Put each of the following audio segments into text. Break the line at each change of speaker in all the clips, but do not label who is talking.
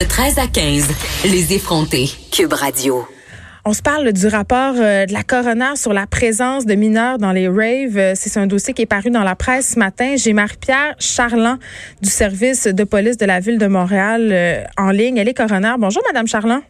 De 13 à 15, les effrontés. Cube Radio.
On se parle du rapport euh, de la coroner sur la présence de mineurs dans les raves. Euh, C'est un dossier qui est paru dans la presse ce matin. J'ai Marie-Pierre Charland du service de police de la ville de Montréal euh, en ligne. Elle est coroner. Bonjour, Madame Charland.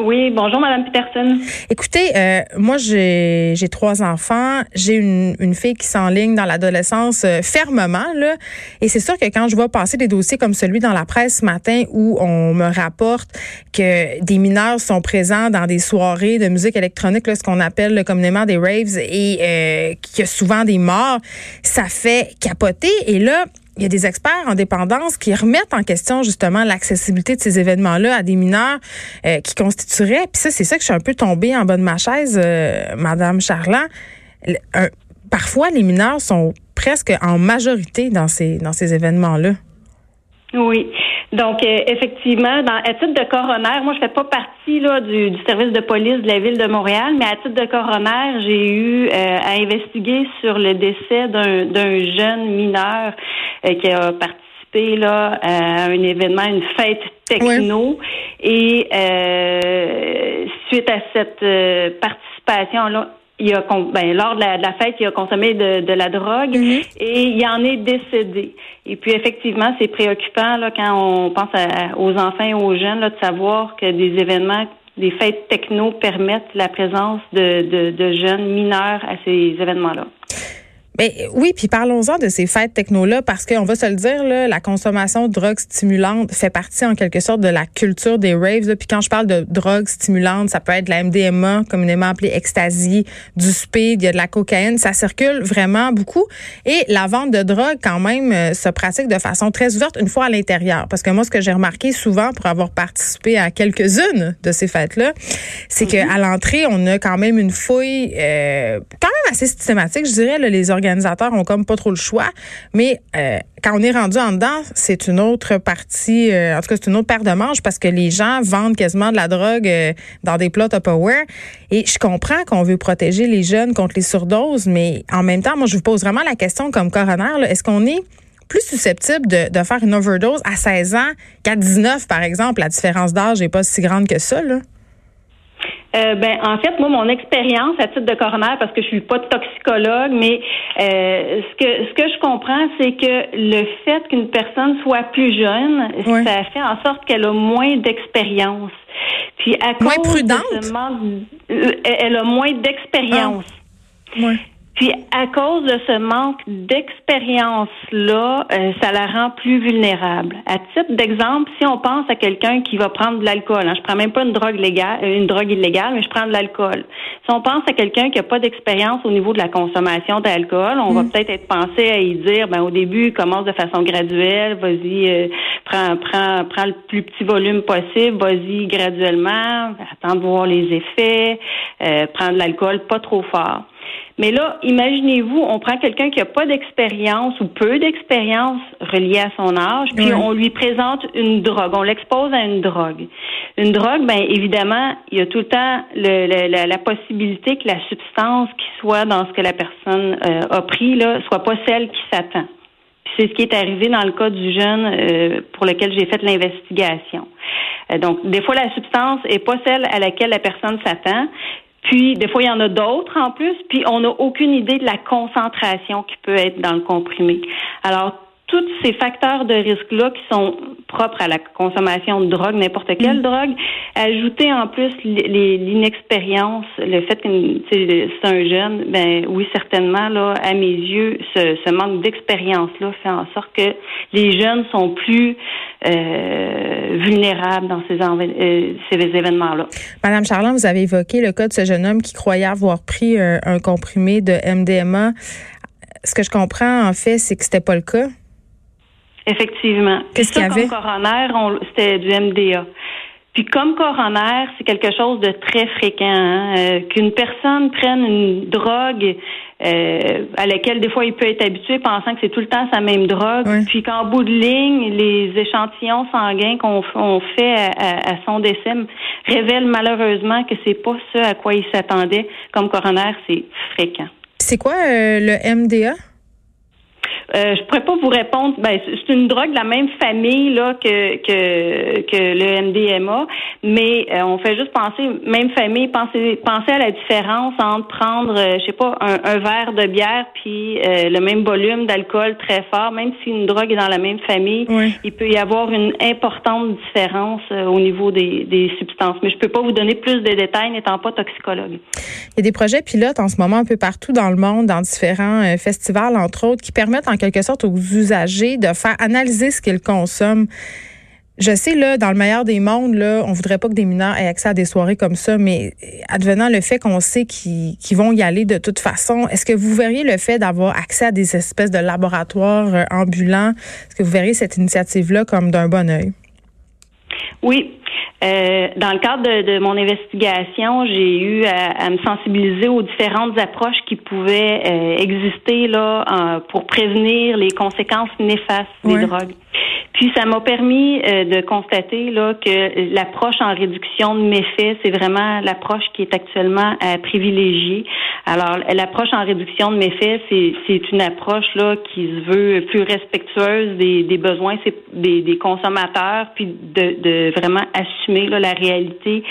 Oui, bonjour Madame Peterson.
Écoutez, euh, moi j'ai trois enfants, j'ai une, une fille qui s'enligne dans l'adolescence euh, fermement là, et c'est sûr que quand je vois passer des dossiers comme celui dans la presse ce matin où on me rapporte que des mineurs sont présents dans des soirées de musique électronique, là, ce qu'on appelle communément des raves, et euh, qu'il y a souvent des morts, ça fait capoter. Et là, il y a des experts en dépendance qui remettent en question justement l'accessibilité de ces événements-là à des mineurs euh, qui constitueraient. Puis ça, c'est ça que je suis un peu tombée en bas de ma chaise, euh, Madame Charland. Parfois, les mineurs sont presque en majorité dans ces dans ces événements-là.
Oui. Donc, euh, effectivement, dans, à titre de coroner, moi, je fais pas partie là, du, du service de police de la ville de Montréal, mais à titre de coroner, j'ai eu euh, à investiguer sur le décès d'un jeune mineur euh, qui a participé là, à un événement, une fête techno. Et euh, suite à cette euh, participation-là, il a ben, lors de la, de la fête, il a consommé de, de la drogue
Mhm.
et il en est décédé. Et puis effectivement, c'est préoccupant là, quand on pense à- aux enfants et aux jeunes là, de savoir que des événements, des fêtes techno permettent la présence de, de, de jeunes mineurs à ces événements-là.
Mais oui, puis parlons-en de ces fêtes techno-là, parce qu'on va se le dire, là, la consommation de drogues stimulantes fait partie en quelque sorte de la culture des raves. là. Puis quand je parle de drogues stimulantes, ça peut être de la MDMA, communément appelée ecstasy, du speed, il y a de la cocaïne, ça circule vraiment beaucoup. Et la vente de drogue, quand même, euh, se pratique de façon très ouverte une fois à l'intérieur. Parce que moi, ce que j'ai remarqué souvent pour avoir participé à quelques-unes de ces fêtes-là, c'est que à l'entrée, on a quand même une fouille euh, quand même assez systématique, je dirais. là, les organisateurs ont comme pas trop le choix, mais euh, quand on est rendu en dedans, c'est une autre partie, euh, en tout cas c'est une autre paire de manches parce que les gens vendent quasiment de la drogue euh, dans des plats Tupperware. Et je comprends qu'on veut protéger les jeunes contre les surdoses, mais en même temps, moi je vous pose vraiment la question comme coroner, est-ce qu'on est plus susceptible de, de faire une overdose à 16 ans qu'à 19, par exemple? La différence d'âge n'est pas si grande que ça, là.
Euh, ben, en fait, moi, mon expérience à titre de coroner, parce que je suis pas toxicologue, mais euh, ce que ce que je comprends, c'est que le fait qu'une personne soit plus jeune, ça fait en sorte qu'elle a moins d'expérience. Puis à
Moins
cause
prudente?
de ce manque, euh, elle a moins d'expérience.
Ouais.
Puis à cause de ce manque d'expérience-là, euh, ça la rend plus vulnérable. À titre d'exemple, si on pense à quelqu'un qui va prendre de l'alcool, hein, je prends même pas une drogue légale, euh, une drogue illégale, mais je prends de l'alcool. Si on pense à quelqu'un qui a pas d'expérience au niveau de la consommation d'alcool, on va peut-être être pensé à y dire, ben au début, commence de façon graduelle, vas-y, euh, prends, prends, prends le plus petit volume possible, vas-y graduellement, attends de voir les effets, euh, prends de l'alcool pas trop fort. Mais là, imaginez-vous, on prend quelqu'un qui n'a pas d'expérience ou peu d'expérience reliée à son âge, puis on lui présente une drogue, on l'expose à une drogue. Une drogue, ben évidemment, il y a tout le temps le- le- la, la possibilité que la substance qui soit dans ce que la personne euh, a pris là soit pas celle qui s'attend. C'est ce qui est arrivé dans le cas du jeune euh, pour lequel j'ai fait l'investigation. Euh, donc, des fois, la substance est pas celle à laquelle la personne s'attend. Puis, des fois, il y en a d'autres en plus. Puis, on n'a aucune idée de la concentration qui peut être dans le comprimé. Alors, tous ces facteurs de risque-là qui sont propres à la consommation de drogue, n'importe quelle drogue, ajouter en plus l'inexpérience, le fait que c'est un jeune, ben oui, certainement, là, à mes yeux, ce, ce manque d'expérience-là fait en sorte que les jeunes sont plus euh, vulnérables dans ces, euh, ces événements-là.
Madame Charland, vous avez évoqué le cas de ce jeune homme qui croyait avoir pris un comprimé de MDMA. Ce que je comprends, en fait, c'est que c'était pas le cas.
Effectivement.
Qu'est-ce qu'il y avait?
Comme coroner, c'était du MDA. Puis comme coroner, c'est quelque chose de très fréquent. hein, euh, Qu'une personne prenne une drogue euh, à laquelle des fois il peut être habitué pensant que c'est tout le temps sa même drogue,
Oui.
puis qu'en bout de ligne, les échantillons sanguins qu'on fait à, à- à son décès révèlent malheureusement que c'est pas ce à quoi il s'attendait. Comme coroner, c'est fréquent.
C'est quoi euh, le MDA?
Euh, je pourrais pas vous répondre. Ben, c'est une drogue de la même famille là que que, que le MDMA, mais euh, on fait juste penser même famille. Penser penser à la différence entre prendre, euh, je sais pas, un, verre de bière puis le même volume d'alcool très fort, même si une drogue est dans la même famille, il peut y avoir une importante différence au niveau des, des substances. Mais je peux pas vous donner plus de détails n'étant pas toxicologue.
Il y a des projets pilotes en ce moment un peu partout dans le monde, dans différents festivals entre autres, qui permettent en quelque sorte aux usagers de faire analyser ce qu'ils consomment. Je sais, là, dans le meilleur des mondes, là, on voudrait pas que des mineurs aient accès à des soirées comme ça, mais advenant le fait qu'on sait qu'ils vont y aller de toute façon, est-ce que vous verriez le fait d'avoir accès à des espèces de laboratoires euh, ambulants, est-ce que vous verriez cette initiative-là comme d'un bon oeil?
Oui, euh, dans le cadre de, mon investigation, j'ai eu à, me sensibiliser aux différentes approches qui pouvaient euh, exister là pour prévenir les conséquences néfastes des drogues. Puis ça m'a permis euh, de constater là que l'approche en réduction de méfaits, c'est vraiment l'approche qui est actuellement à privilégier. Alors l'approche en réduction de méfaits, c'est, c'est une approche là qui se veut plus respectueuse des, des besoins des, des consommateurs, puis de, de vraiment assumer là, la réalité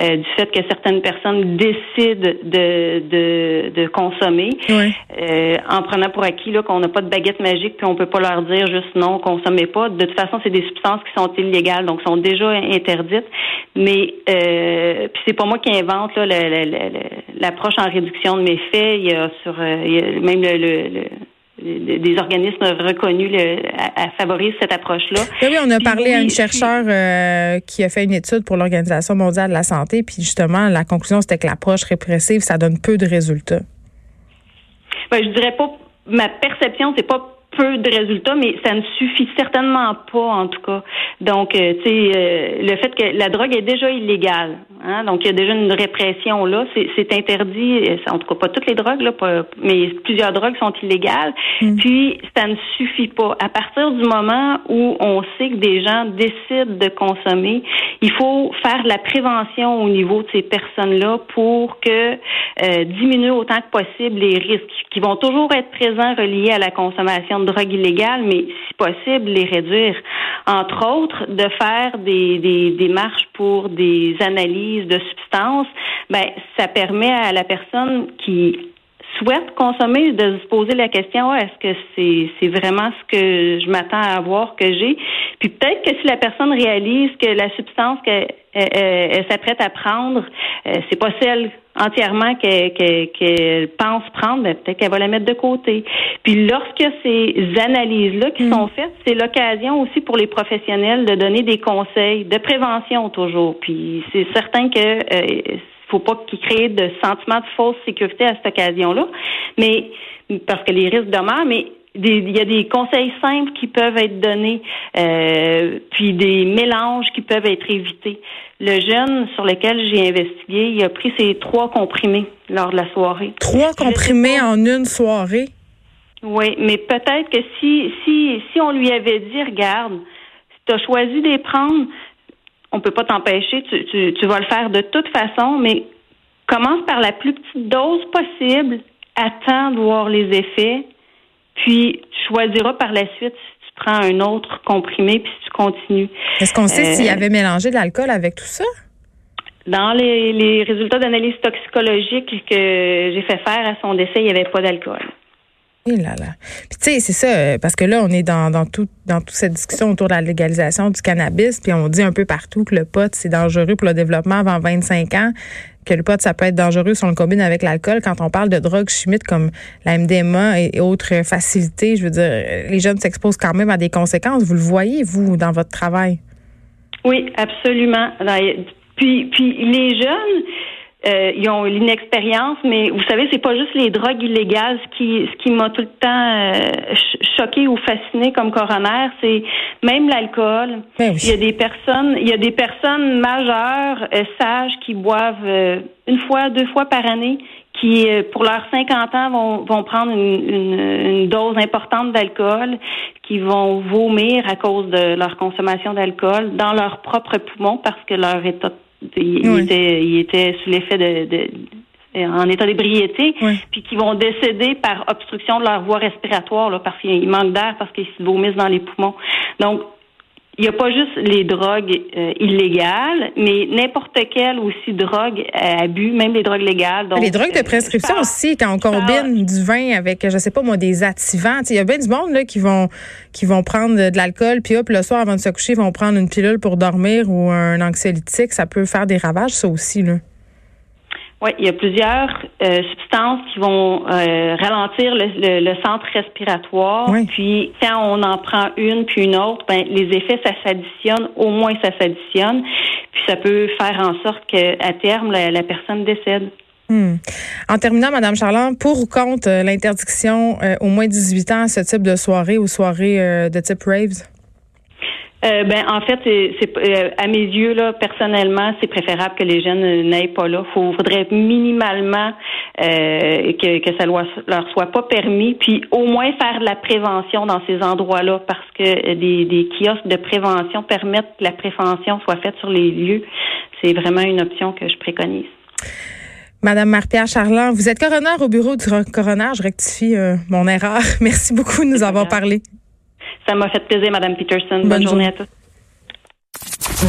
euh, du fait que certaines personnes décident de, de, de consommer euh, en prenant pour acquis là qu'on n'a pas de baguette magique puis on peut pas leur dire juste non, consommez pas. De toute façon, c'est des substances qui sont illégales, donc sont déjà interdites. Mais euh, puis c'est pas moi qui invente l'approche en réduction de méfaits. Il y a sur euh, même le, des organismes reconnus à, favoriser cette approche-là.
Oui, on a parlé à une chercheure euh, qui a fait une étude pour l'Organisation mondiale de la santé, puis justement, la conclusion, c'était que l'approche répressive, ça donne peu de résultats.
Ben, je dirais pas, ma perception, c'est pas peu de résultats, mais ça ne suffit certainement pas, en tout cas. Donc, euh, tu sais, euh, le fait que la drogue est déjà illégale, hein, donc il y a déjà une répression là, c'est interdit, euh, en tout cas pas toutes les drogues, là, mais plusieurs drogues sont illégales. Mm. Puis, ça ne suffit pas. À partir du moment où on sait que des gens décident de consommer, il faut faire de la prévention au niveau de ces personnes-là pour que diminuer autant que possible les risques qui vont toujours être présents reliés à la consommation de drogue illégale, mais si possible, les réduire. Entre autres, de faire des, des démarches pour des analyses de substances, ben, ça permet à la personne qui souhaite consommer de se poser la question est-ce que c'est c'est vraiment ce que je m'attends à avoir que j'ai? Puis peut-être que si la personne réalise que la substance qu'elle s'apprête à prendre euh, c'est pas celle entièrement qu'elle pense prendre ben, peut-être qu'elle va la mettre de côté. Puis lorsque ces analyses là qui mm. sont faites c'est l'occasion aussi pour les professionnels de donner des conseils de prévention toujours. Puis c'est certain que euh, faut pas qu'il crée de sentiment de fausse sécurité à cette occasion-là. Mais parce que les risques demeurent, mais il y a des conseils simples qui peuvent être donnés, euh, puis des mélanges qui peuvent être évités. Le jeune sur lequel j'ai investigué, il a pris ses trois comprimés lors de la soirée.
Trois comprimés en une soirée?
Oui, mais peut-être que si, si, si on lui avait dit, regarde, tu as choisi de les prendre, on peut pas t'empêcher, tu, tu, tu, vas le faire de toute façon, mais commence par la plus petite dose possible, attends de voir les effets, puis tu choisiras par la suite si tu prends un autre comprimé puis si tu continues.
Est-ce qu'on sait s'il y euh, avait mélangé de l'alcool avec tout ça?
Dans les, les résultats d'analyse toxicologique que j'ai fait faire à son décès, il n'y avait pas d'alcool.
Et là là. Puis tu sais, c'est ça, euh, parce que là, on est dans, dans, tout, dans toute cette discussion autour de la légalisation du cannabis, puis on dit un peu partout que le pot, c'est dangereux pour le développement avant 25 ans, que le pot, ça peut être dangereux si on le combine avec l'alcool. Quand on parle de drogues chimiques comme la MDMA et, autres facilités, je veux dire, les jeunes s'exposent quand même à des conséquences. Vous le voyez, vous, dans votre travail?
Oui, absolument. Puis, puis les jeunes, euh, ils ont l'inexpérience, mais vous savez, c'est pas juste les drogues illégales. Ce qui, ce qui m'a tout le temps euh, choqué ou fasciné comme coroner, c'est même l'alcool. Ben il y a des personnes, il y a des personnes majeures, euh, sages, qui boivent une fois, deux fois par année, qui, pour leurs 50 ans, vont, vont prendre une, une, une dose importante d'alcool, qui vont vomir à cause de leur consommation d'alcool dans leurs propres poumons parce que leur état il, était, il était sous l'effet de, en état d'ébriété, puis qui vont décéder par obstruction de leur voie respiratoire, là, parce qu'il manque d'air, parce qu'ils se vomissent dans les poumons. Donc, il n'y a pas juste les drogues euh, illégales, mais n'importe quelle aussi drogue à abus, même les drogues légales.
les drogues de prescription aussi, quand on combine du vin avec, je sais pas moi, des activants. Il y a bien du monde là, qui vont qui vont prendre de l'alcool, puis hop, le soir avant de se coucher, ils vont prendre une pilule pour dormir ou un anxiolytique. Ça peut faire des ravages, ça aussi. Là.
Oui, il y a plusieurs euh, substances qui vont euh, ralentir le, centre respiratoire. Puis quand on en prend une puis une autre, ben les effets ça s'additionne, au moins ça s'additionne. Puis ça peut faire en sorte qu'à terme la, personne décède.
Hmm. En terminant, Madame Charland, pour ou contre euh, l'interdiction au moins 18 ans à ce type de soirée ou soirée de type raves?
Euh, ben en fait, c'est euh, à mes yeux là, personnellement, c'est préférable que les jeunes n'aillent pas là. Il faudrait minimalement euh, que, que ça leur, soit pas permis, puis au moins faire de la prévention dans ces endroits-là, parce que des, des kiosques de prévention permettent que la prévention soit faite sur les lieux. C'est vraiment une option que je préconise.
Madame Marpierre Charland, vous êtes coroner au bureau du coroner. Je rectifie mon erreur. Merci beaucoup de nous avoir parlé.
Ça m'a fait plaisir, Madame Peterson. Bonne, journée à tous.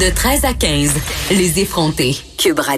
De 13 à 15, les effrontés. Cube